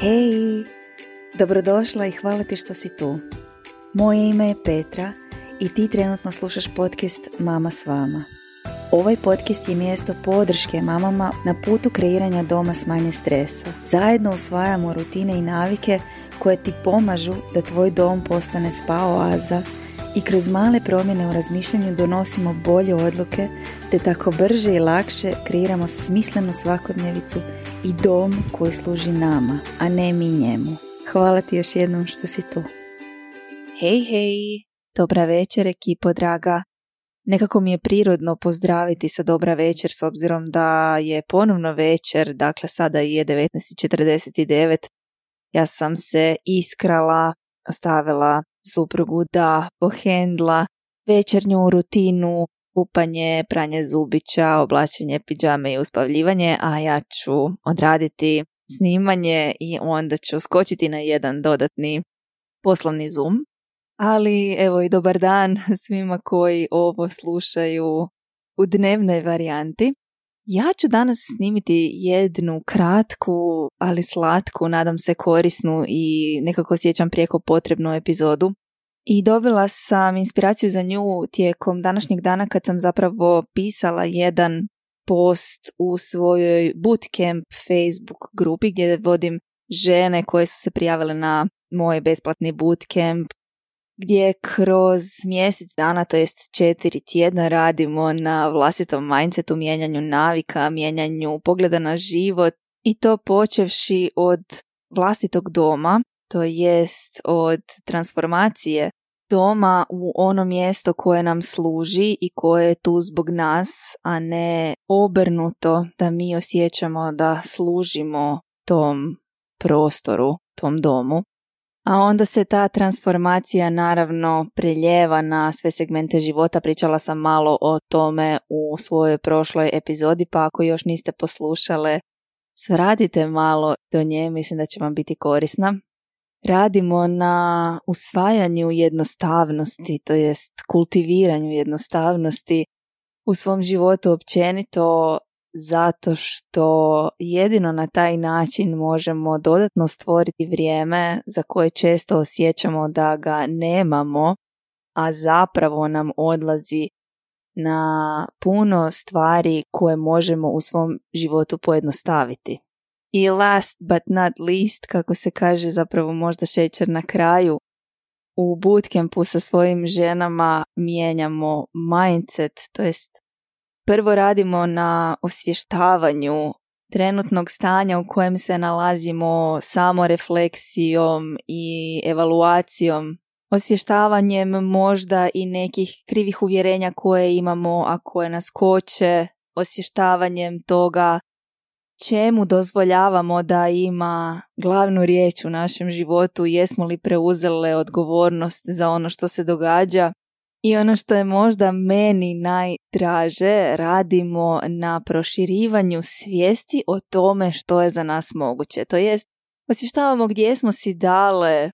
Hej, dobrodošla i hvala ti što si tu. Moje ime je Petra i ti trenutno slušaš podcast Mama s vama. Ovaj podcast je mjesto podrške mamama na putu kreiranja doma s manje stresa. Zajedno usvajamo rutine i navike koje ti pomažu da tvoj dom postane spa oaza i kroz male promjene u razmišljanju donosimo bolje odluke te tako brže i lakše kreiramo smislenu svakodnevicu i dom koji služi nama, a ne mi njemu. Hvala ti još jednom što si tu. Hej, hej, dobra večer ekipo draga. Nekako mi je prirodno pozdraviti sa dobra večer s obzirom da je ponovno večer, dakle sada je 19.49. Ja sam se iskrala, ostavila suprugu da pohendla večernju rutinu, kupanje, pranje zubića, oblačenje pidžame i uspavljivanje, a ja ću odraditi snimanje i onda ću skočiti na jedan dodatni poslovni zoom. Ali evo i dobar dan svima koji ovo slušaju u dnevnoj varijanti. Ja ću danas snimiti jednu kratku, ali slatku, nadam se korisnu i nekako osjećam prijeko potrebnu epizodu. I dobila sam inspiraciju za nju tijekom današnjeg dana kad sam zapravo pisala jedan post u svojoj bootcamp Facebook grupi gdje vodim žene koje su se prijavile na moj besplatni bootcamp gdje kroz mjesec dana, to jest četiri tjedna radimo na vlastitom mindsetu, mijenjanju navika, mijenjanju pogleda na život i to počevši od vlastitog doma, to jest od transformacije doma u ono mjesto koje nam služi i koje je tu zbog nas, a ne obrnuto da mi osjećamo da služimo tom prostoru, tom domu. A onda se ta transformacija naravno preljeva na sve segmente života. Pričala sam malo o tome u svojoj prošloj epizodi, pa ako još niste poslušale, svratite malo do nje, mislim da će vam biti korisna. Radimo na usvajanju jednostavnosti, to jest kultiviranju jednostavnosti u svom životu općenito zato što jedino na taj način možemo dodatno stvoriti vrijeme za koje često osjećamo da ga nemamo, a zapravo nam odlazi na puno stvari koje možemo u svom životu pojednostaviti. I last but not least, kako se kaže zapravo možda šećer na kraju, u bootcampu sa svojim ženama mijenjamo mindset, to jest Prvo radimo na osvještavanju trenutnog stanja u kojem se nalazimo samo refleksijom i evaluacijom, osvještavanjem možda i nekih krivih uvjerenja koje imamo, a koje nas koče, osvještavanjem toga čemu dozvoljavamo da ima glavnu riječ u našem životu, jesmo li preuzele odgovornost za ono što se događa i ono što je možda meni najdraže, radimo na proširivanju svijesti o tome što je za nas moguće. To jest, osvještavamo gdje smo si dale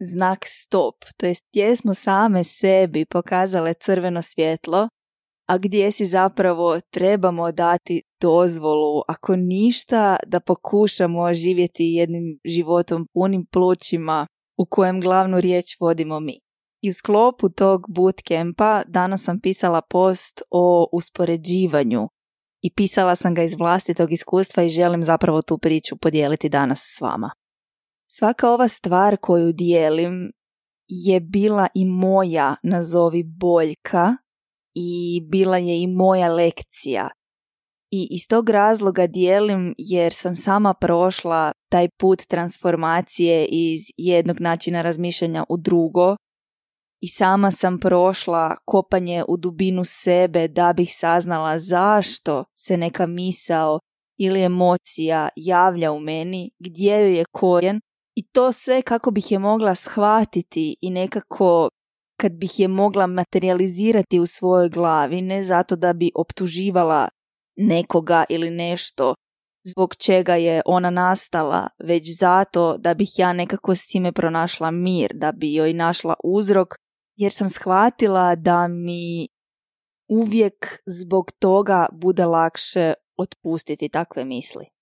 znak stop, to jest gdje smo same sebi pokazale crveno svjetlo, a gdje si zapravo trebamo dati dozvolu, ako ništa, da pokušamo živjeti jednim životom punim plućima u kojem glavnu riječ vodimo mi. I u sklopu tog bootcampa danas sam pisala post o uspoređivanju i pisala sam ga iz vlastitog iskustva i želim zapravo tu priču podijeliti danas s vama. Svaka ova stvar koju dijelim je bila i moja, nazovi boljka, i bila je i moja lekcija. I iz tog razloga dijelim jer sam sama prošla taj put transformacije iz jednog načina razmišljanja u drugo i sama sam prošla kopanje u dubinu sebe da bih saznala zašto se neka misao ili emocija javlja u meni, gdje joj je korijen i to sve kako bih je mogla shvatiti i nekako kad bih je mogla materializirati u svojoj glavi, ne zato da bi optuživala nekoga ili nešto zbog čega je ona nastala, već zato da bih ja nekako s time pronašla mir, da bi joj našla uzrok jer sam shvatila da mi uvijek zbog toga bude lakše otpustiti takve misli.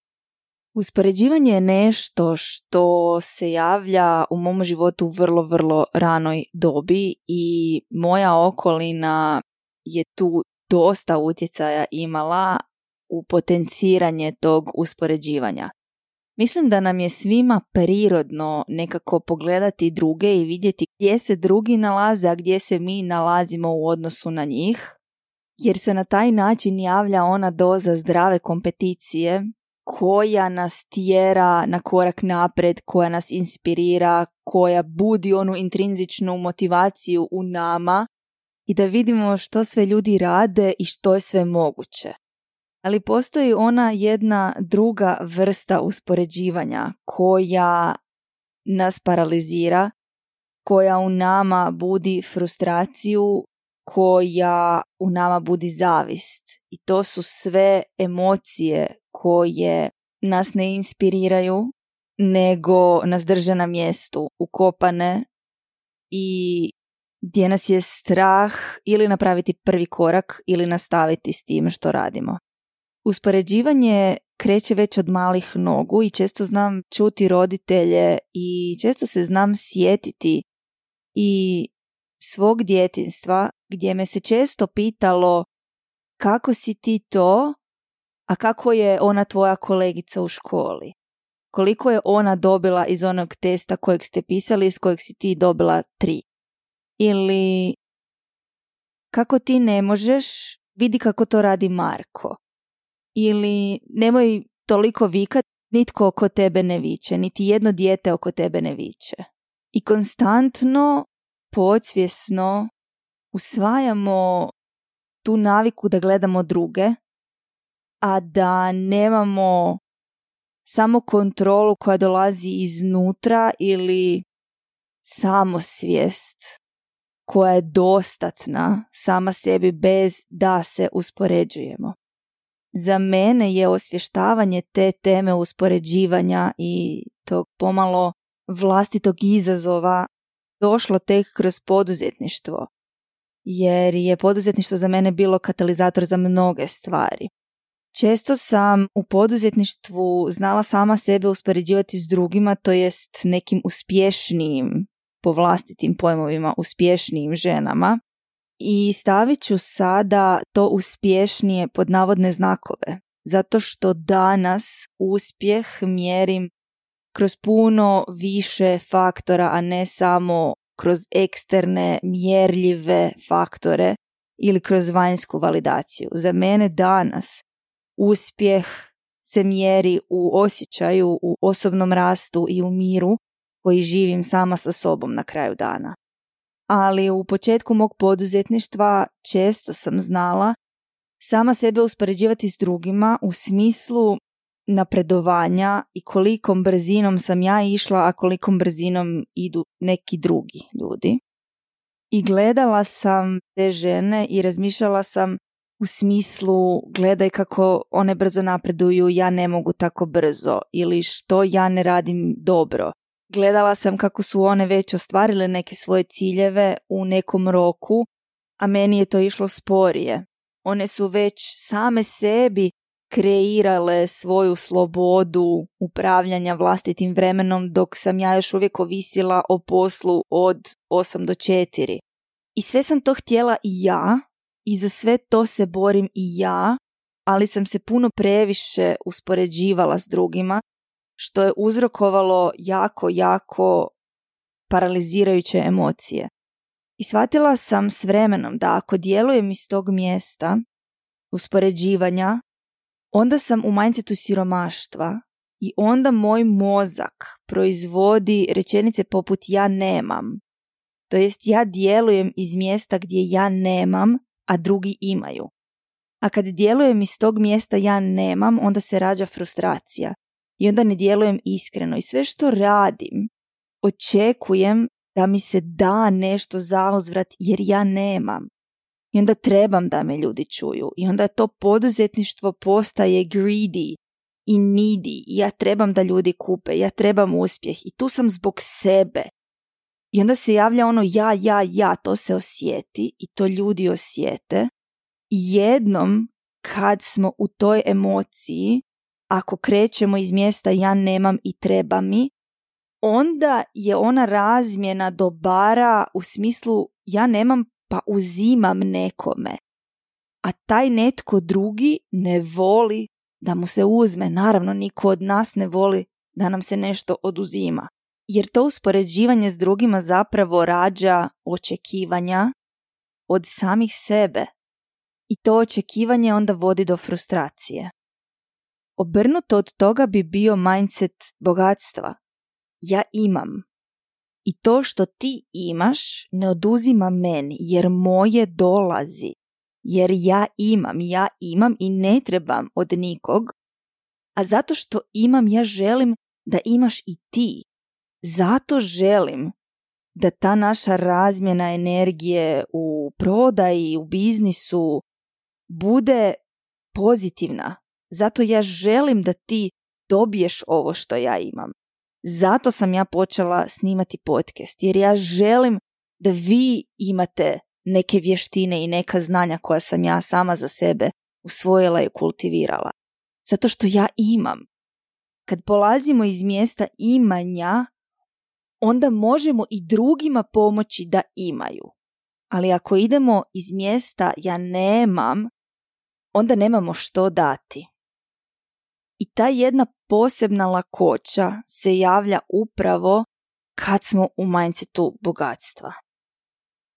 Uspoređivanje je nešto što se javlja u mom životu u vrlo, vrlo ranoj dobi i moja okolina je tu dosta utjecaja imala u potenciranje tog uspoređivanja. Mislim da nam je svima prirodno nekako pogledati druge i vidjeti gdje se drugi nalaze, a gdje se mi nalazimo u odnosu na njih, jer se na taj način javlja ona doza zdrave kompeticije koja nas tjera na korak napred, koja nas inspirira, koja budi onu intrinzičnu motivaciju u nama i da vidimo što sve ljudi rade i što je sve moguće. Ali postoji ona jedna druga vrsta uspoređivanja koja nas paralizira, koja u nama budi frustraciju, koja u nama budi zavist. I to su sve emocije koje nas ne inspiriraju, nego nas drže na mjestu, ukopane i gdje nas je strah ili napraviti prvi korak ili nastaviti s tim što radimo. Uspoređivanje kreće već od malih nogu i često znam čuti roditelje i često se znam sjetiti i svog djetinstva gdje me se često pitalo kako si ti to, a kako je ona tvoja kolegica u školi? Koliko je ona dobila iz onog testa kojeg ste pisali, iz kojeg si ti dobila tri? Ili kako ti ne možeš, vidi kako to radi Marko. Ili nemoj toliko vikat, nitko oko tebe ne viče, niti jedno dijete oko tebe ne viče. I konstantno, podsvjesno usvajamo tu naviku da gledamo druge, a da nemamo samo kontrolu koja dolazi iznutra ili samosvijest koja je dostatna sama sebi bez da se uspoređujemo. Za mene je osvještavanje te teme uspoređivanja i tog pomalo vlastitog izazova došlo tek kroz poduzetništvo, jer je poduzetništvo za mene bilo katalizator za mnoge stvari. Često sam u poduzetništvu znala sama sebe uspoređivati s drugima, to jest nekim uspješnijim, po vlastitim pojmovima, uspješnijim ženama. I stavit ću sada to uspješnije pod navodne znakove, zato što danas uspjeh mjerim kroz puno više faktora, a ne samo kroz eksterne mjerljive faktore ili kroz vanjsku validaciju. Za mene danas uspjeh se mjeri u osjećaju, u osobnom rastu i u miru koji živim sama sa sobom na kraju dana. Ali u početku mog poduzetništva često sam znala sama sebe uspoređivati s drugima u smislu napredovanja i kolikom brzinom sam ja išla, a kolikom brzinom idu neki drugi ljudi. I gledala sam te žene i razmišljala sam u smislu gledaj kako one brzo napreduju, ja ne mogu tako brzo ili što ja ne radim dobro. Gledala sam kako su one već ostvarile neke svoje ciljeve u nekom roku, a meni je to išlo sporije. One su već same sebi kreirale svoju slobodu upravljanja vlastitim vremenom dok sam ja još uvijek ovisila o poslu od 8 do 4. I sve sam to htjela i ja, i za sve to se borim i ja, ali sam se puno previše uspoređivala s drugima, što je uzrokovalo jako, jako paralizirajuće emocije. I shvatila sam s vremenom da ako djelujem iz tog mjesta uspoređivanja, onda sam u mindsetu siromaštva i onda moj mozak proizvodi rečenice poput ja nemam. To jest ja djelujem iz mjesta gdje ja nemam, a drugi imaju. A kad djelujem iz tog mjesta ja nemam, onda se rađa frustracija. I onda ne djelujem iskreno. I sve što radim, očekujem da mi se da nešto za uzvrat jer ja nemam. I onda trebam da me ljudi čuju. I onda to poduzetništvo postaje greedy i needy. I ja trebam da ljudi kupe. Ja trebam uspjeh. I tu sam zbog sebe. I onda se javlja ono ja, ja, ja, to se osjeti i to ljudi osjete. I jednom kad smo u toj emociji, ako krećemo iz mjesta ja nemam i treba mi, onda je ona razmjena dobara u smislu ja nemam pa uzimam nekome. A taj netko drugi ne voli da mu se uzme. Naravno, niko od nas ne voli da nam se nešto oduzima. Jer to uspoređivanje s drugima zapravo rađa očekivanja od samih sebe. I to očekivanje onda vodi do frustracije. Obrnuto od toga bi bio mindset bogatstva. Ja imam. I to što ti imaš ne oduzima meni jer moje dolazi. Jer ja imam, ja imam i ne trebam od nikog. A zato što imam ja želim da imaš i ti. Zato želim da ta naša razmjena energije u prodaji, u biznisu bude pozitivna. Zato ja želim da ti dobiješ ovo što ja imam. Zato sam ja počela snimati podcast, jer ja želim da vi imate neke vještine i neka znanja koja sam ja sama za sebe usvojila i kultivirala. Zato što ja imam. Kad polazimo iz mjesta imanja, onda možemo i drugima pomoći da imaju. Ali ako idemo iz mjesta ja nemam, onda nemamo što dati. I ta jedna posebna lakoća se javlja upravo kad smo u mindsetu bogatstva.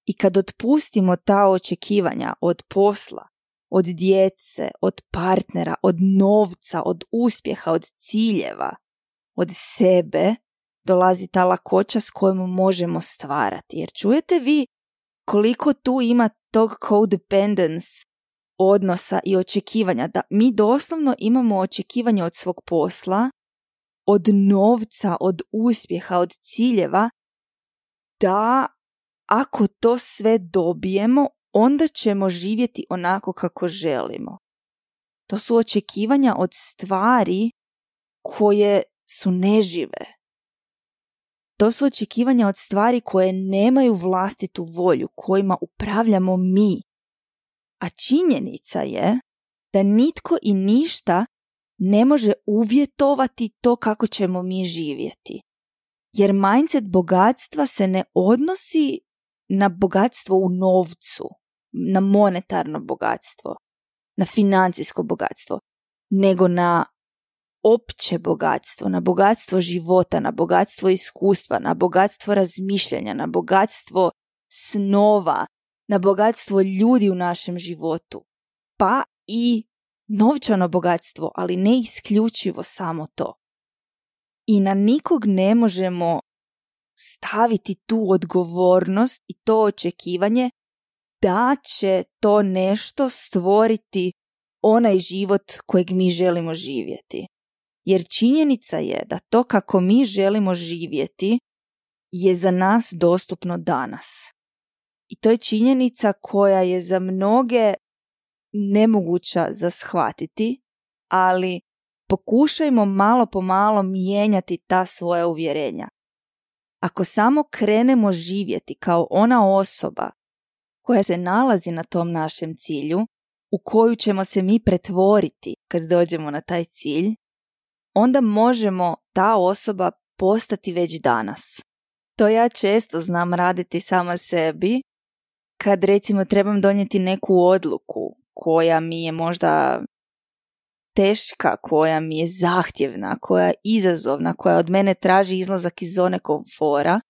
I kad otpustimo ta očekivanja od posla, od djece, od partnera, od novca, od uspjeha, od ciljeva, od sebe, dolazi ta lakoća s kojom možemo stvarati. Jer čujete vi koliko tu ima tog codependence odnosa i očekivanja, da mi doslovno imamo očekivanje od svog posla, od novca, od uspjeha, od ciljeva, da ako to sve dobijemo, onda ćemo živjeti onako kako želimo. To su očekivanja od stvari koje su nežive. To su očekivanja od stvari koje nemaju vlastitu volju, kojima upravljamo mi. A činjenica je da nitko i ništa ne može uvjetovati to kako ćemo mi živjeti. Jer mindset bogatstva se ne odnosi na bogatstvo u novcu, na monetarno bogatstvo, na financijsko bogatstvo, nego na opće bogatstvo, na bogatstvo života, na bogatstvo iskustva, na bogatstvo razmišljanja, na bogatstvo snova, na bogatstvo ljudi u našem životu, pa i novčano bogatstvo, ali ne isključivo samo to. I na nikog ne možemo staviti tu odgovornost i to očekivanje da će to nešto stvoriti onaj život kojeg mi želimo živjeti. Jer činjenica je da to kako mi želimo živjeti je za nas dostupno danas. I to je činjenica koja je za mnoge nemoguća za shvatiti, ali pokušajmo malo po malo mijenjati ta svoja uvjerenja. Ako samo krenemo živjeti kao ona osoba koja se nalazi na tom našem cilju, u koju ćemo se mi pretvoriti kad dođemo na taj cilj, onda možemo ta osoba postati već danas. To ja često znam raditi sama sebi kad recimo trebam donijeti neku odluku koja mi je možda teška, koja mi je zahtjevna, koja je izazovna, koja od mene traži izlazak iz zone komfora,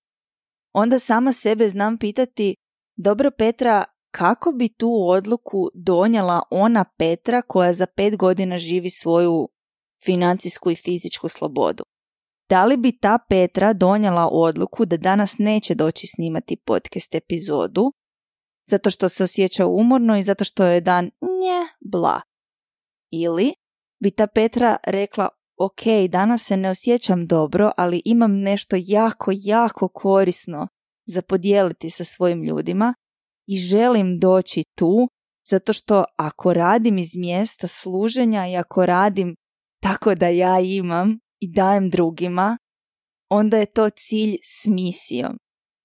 onda sama sebe znam pitati, dobro Petra, kako bi tu odluku donijela ona Petra koja za pet godina živi svoju financijsku i fizičku slobodu? Da li bi ta Petra donijela odluku da danas neće doći snimati podcast epizodu, zato što se osjeća umorno i zato što je dan nje, bla. Ili bi ta Petra rekla, ok, danas se ne osjećam dobro, ali imam nešto jako, jako korisno za podijeliti sa svojim ljudima i želim doći tu zato što ako radim iz mjesta služenja i ako radim tako da ja imam i dajem drugima, onda je to cilj s misijom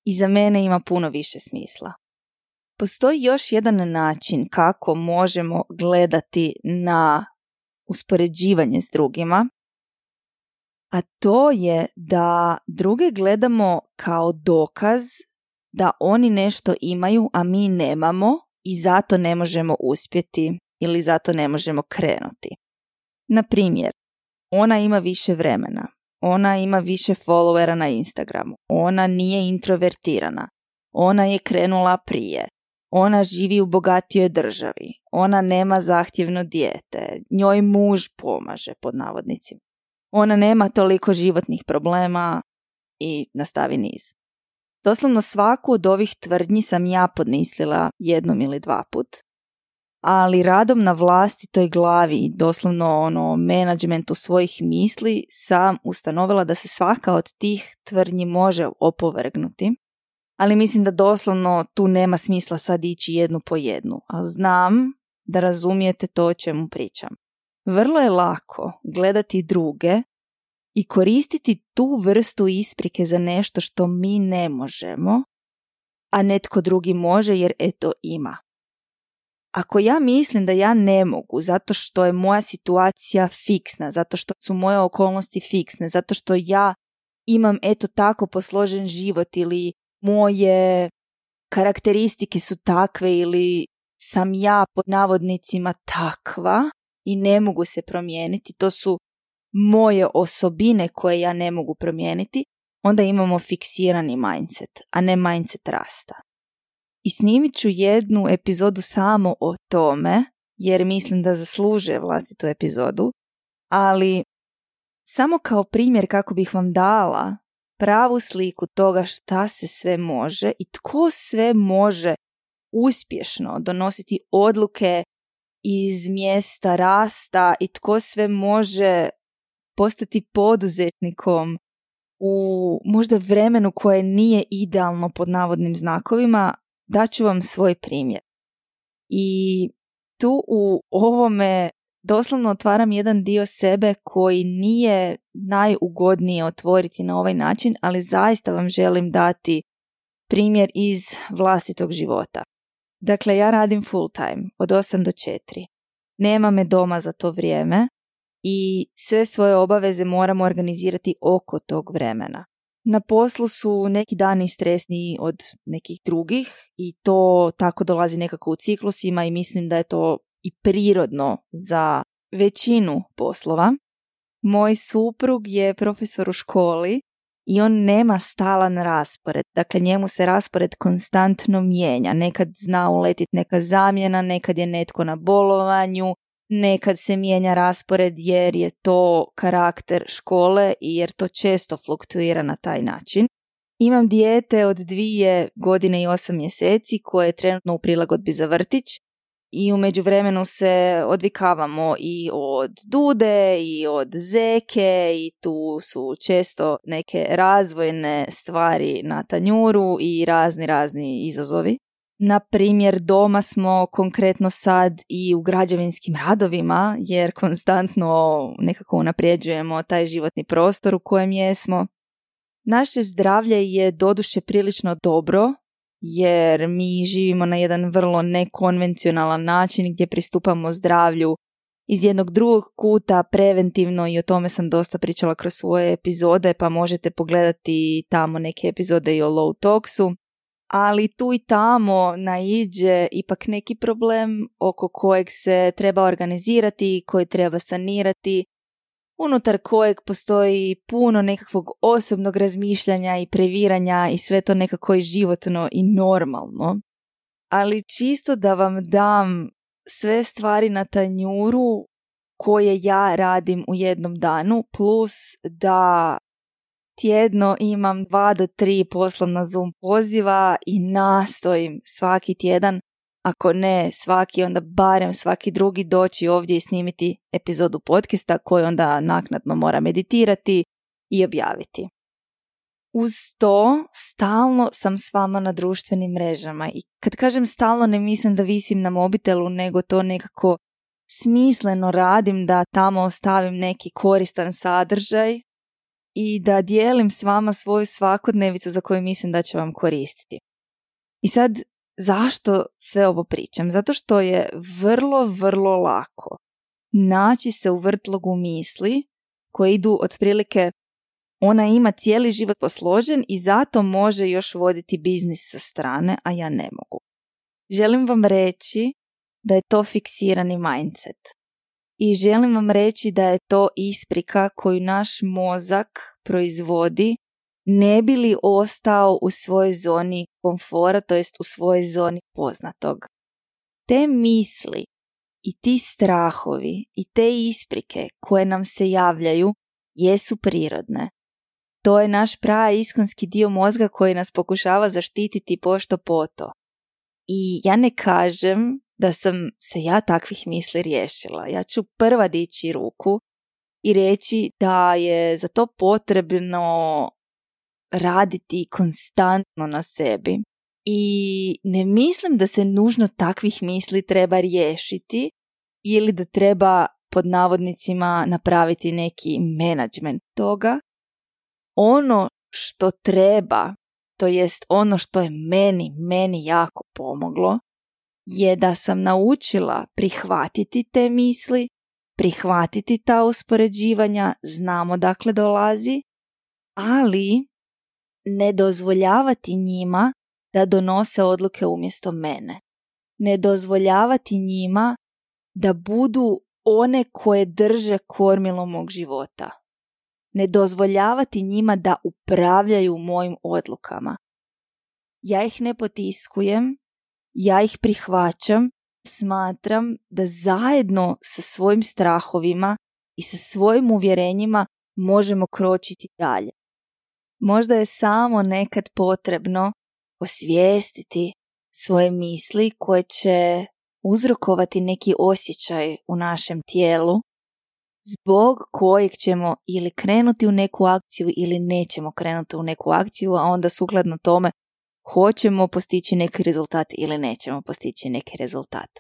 i za mene ima puno više smisla. Postoji još jedan način kako možemo gledati na uspoređivanje s drugima, a to je da druge gledamo kao dokaz da oni nešto imaju, a mi nemamo i zato ne možemo uspjeti ili zato ne možemo krenuti. Na primjer, ona ima više vremena, ona ima više followera na Instagramu, ona nije introvertirana, ona je krenula prije, ona živi u bogatijoj državi, ona nema zahtjevno dijete, njoj muž pomaže pod navodnicima. Ona nema toliko životnih problema i nastavi niz. Doslovno svaku od ovih tvrdnji sam ja podmislila jednom ili dva put, ali radom na vlastitoj glavi, doslovno ono menadžmentu svojih misli, sam ustanovila da se svaka od tih tvrdnji može opovrgnuti, ali mislim da doslovno tu nema smisla sad ići jednu po jednu, a znam da razumijete to o čemu pričam. Vrlo je lako gledati druge i koristiti tu vrstu isprike za nešto što mi ne možemo, a netko drugi može jer eto ima. Ako ja mislim da ja ne mogu zato što je moja situacija fiksna, zato što su moje okolnosti fiksne, zato što ja imam eto tako posložen život ili moje karakteristike su takve ili sam ja pod navodnicima takva i ne mogu se promijeniti, to su moje osobine koje ja ne mogu promijeniti, onda imamo fiksirani mindset, a ne mindset rasta. I snimit ću jednu epizodu samo o tome, jer mislim da zaslužuje vlastitu epizodu, ali samo kao primjer kako bih vam dala pravu sliku toga šta se sve može i tko sve može uspješno donositi odluke iz mjesta rasta i tko sve može postati poduzetnikom u možda vremenu koje nije idealno pod navodnim znakovima, daću vam svoj primjer. I tu u ovome doslovno otvaram jedan dio sebe koji nije najugodnije otvoriti na ovaj način, ali zaista vam želim dati primjer iz vlastitog života. Dakle, ja radim full time, od 8 do 4. Nema me doma za to vrijeme i sve svoje obaveze moramo organizirati oko tog vremena. Na poslu su neki dani stresniji od nekih drugih i to tako dolazi nekako u ciklusima i mislim da je to i prirodno za većinu poslova. Moj suprug je profesor u školi i on nema stalan raspored. Dakle, njemu se raspored konstantno mijenja. Nekad zna uletiti neka zamjena, nekad je netko na bolovanju, nekad se mijenja raspored jer je to karakter škole i jer to često fluktuira na taj način. Imam dijete od dvije godine i osam mjeseci koje je trenutno u prilagodbi za vrtić i u međuvremenu se odvikavamo i od dude i od zeke i tu su često neke razvojne stvari na tanjuru i razni razni izazovi. Na primjer, doma smo konkretno sad i u građevinskim radovima, jer konstantno nekako unaprijeđujemo taj životni prostor u kojem jesmo. Naše zdravlje je doduše prilično dobro, jer mi živimo na jedan vrlo nekonvencionalan način gdje pristupamo zdravlju iz jednog drugog kuta preventivno i o tome sam dosta pričala kroz svoje epizode pa možete pogledati tamo neke epizode i o low toxu ali tu i tamo naiđe ipak neki problem oko kojeg se treba organizirati, koji treba sanirati, unutar kojeg postoji puno nekakvog osobnog razmišljanja i previranja i sve to nekako i životno i normalno. Ali čisto da vam dam sve stvari na tanjuru koje ja radim u jednom danu, plus da tjedno imam dva do tri poslovna Zoom poziva i nastojim svaki tjedan, ako ne svaki, onda barem svaki drugi doći ovdje i snimiti epizodu podcasta koju onda naknadno moram editirati i objaviti. Uz to stalno sam s vama na društvenim mrežama i kad kažem stalno ne mislim da visim na mobitelu nego to nekako smisleno radim da tamo ostavim neki koristan sadržaj i da dijelim s vama svoju svakodnevicu za koju mislim da će vam koristiti. I sad, zašto sve ovo pričam? Zato što je vrlo, vrlo lako naći se u vrtlogu misli koje idu otprilike ona ima cijeli život posložen i zato može još voditi biznis sa strane, a ja ne mogu. Želim vam reći da je to fiksirani mindset. I želim vam reći da je to isprika koju naš mozak proizvodi ne bi li ostao u svojoj zoni komfora, to jest u svojoj zoni poznatog. Te misli i ti strahovi i te isprike koje nam se javljaju jesu prirodne. To je naš pravi iskonski dio mozga koji nas pokušava zaštititi pošto poto. I ja ne kažem da sam se ja takvih misli riješila. Ja ću prva dići ruku i reći da je za to potrebno raditi konstantno na sebi. I ne mislim da se nužno takvih misli treba riješiti ili da treba pod navodnicima napraviti neki menadžment toga. Ono što treba, to jest ono što je meni, meni jako pomoglo, je da sam naučila prihvatiti te misli, prihvatiti ta uspoređivanja, znamo dakle dolazi, ali ne dozvoljavati njima da donose odluke umjesto mene. Ne dozvoljavati njima da budu one koje drže kormilo mog života. Ne dozvoljavati njima da upravljaju mojim odlukama. Ja ih ne potiskujem, ja ih prihvaćam, smatram da zajedno sa svojim strahovima i sa svojim uvjerenjima možemo kročiti dalje. Možda je samo nekad potrebno osvijestiti svoje misli koje će uzrokovati neki osjećaj u našem tijelu zbog kojeg ćemo ili krenuti u neku akciju ili nećemo krenuti u neku akciju, a onda sukladno tome hoćemo postići neki rezultat ili nećemo postići neki rezultat.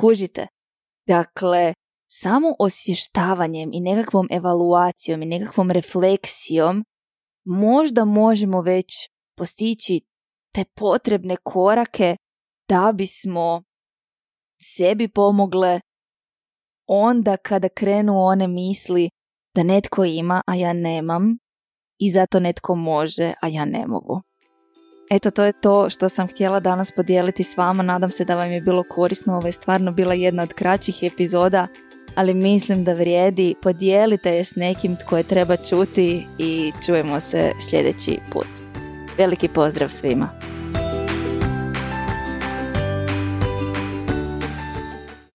Kužite? Dakle, samo osvještavanjem i nekakvom evaluacijom i nekakvom refleksijom možda možemo već postići te potrebne korake da bismo sebi pomogle onda kada krenu one misli da netko ima, a ja nemam i zato netko može, a ja ne mogu. Eto, to je to što sam htjela danas podijeliti s vama. Nadam se da vam je bilo korisno. Ovo je stvarno bila jedna od kraćih epizoda, ali mislim da vrijedi. Podijelite je s nekim tko je treba čuti i čujemo se sljedeći put. Veliki pozdrav svima!